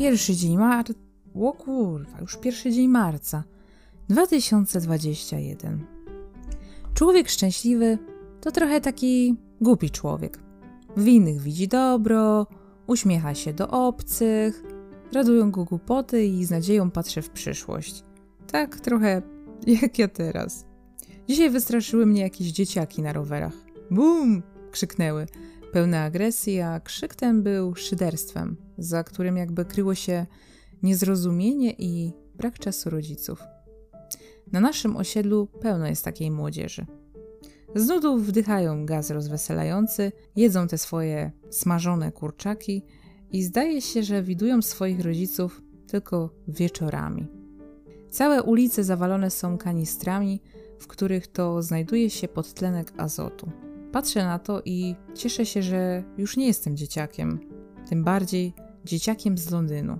pierwszy dzień marca. O kurwa, już pierwszy dzień marca 2021. Człowiek szczęśliwy to trochę taki głupi człowiek. W innych widzi dobro, uśmiecha się do obcych, radują go głupoty i z nadzieją patrzy w przyszłość. Tak trochę jak ja teraz. Dzisiaj wystraszyły mnie jakieś dzieciaki na rowerach. Bum! krzyknęły, pełne agresji, a krzyk ten był szyderstwem, za którym jakby kryło się niezrozumienie i brak czasu rodziców. Na naszym osiedlu pełno jest takiej młodzieży. Z nudów wdychają gaz rozweselający, jedzą te swoje smażone kurczaki i zdaje się, że widują swoich rodziców tylko wieczorami. Całe ulice zawalone są kanistrami, w których to znajduje się podtlenek azotu. Patrzę na to i cieszę się, że już nie jestem dzieciakiem, tym bardziej dzieciakiem z Londynu.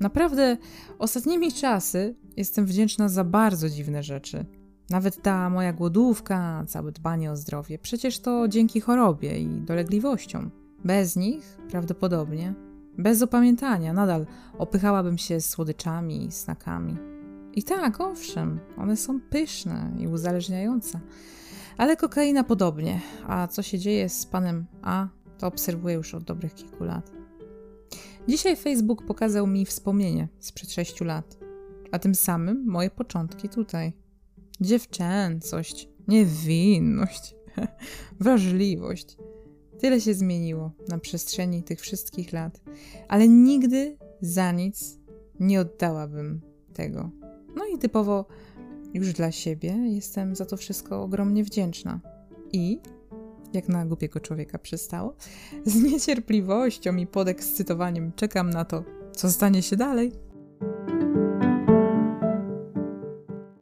Naprawdę ostatnimi czasy jestem wdzięczna za bardzo dziwne rzeczy. Nawet ta moja głodówka, całe dbanie o zdrowie, przecież to dzięki chorobie i dolegliwościom. Bez nich, prawdopodobnie, bez opamiętania, nadal opychałabym się słodyczami i snakami. I tak, owszem, one są pyszne i uzależniające. Ale kokaina podobnie. A co się dzieje z panem A, to obserwuję już od dobrych kilku lat. Dzisiaj Facebook pokazał mi wspomnienie sprzed sześciu lat, a tym samym moje początki tutaj. Dziewczęcość, niewinność, wrażliwość. Tyle się zmieniło na przestrzeni tych wszystkich lat, ale nigdy za nic nie oddałabym tego. No i typowo już dla siebie jestem za to wszystko ogromnie wdzięczna. I, jak na głupiego człowieka przystało, z niecierpliwością i podekscytowaniem czekam na to, co stanie się dalej.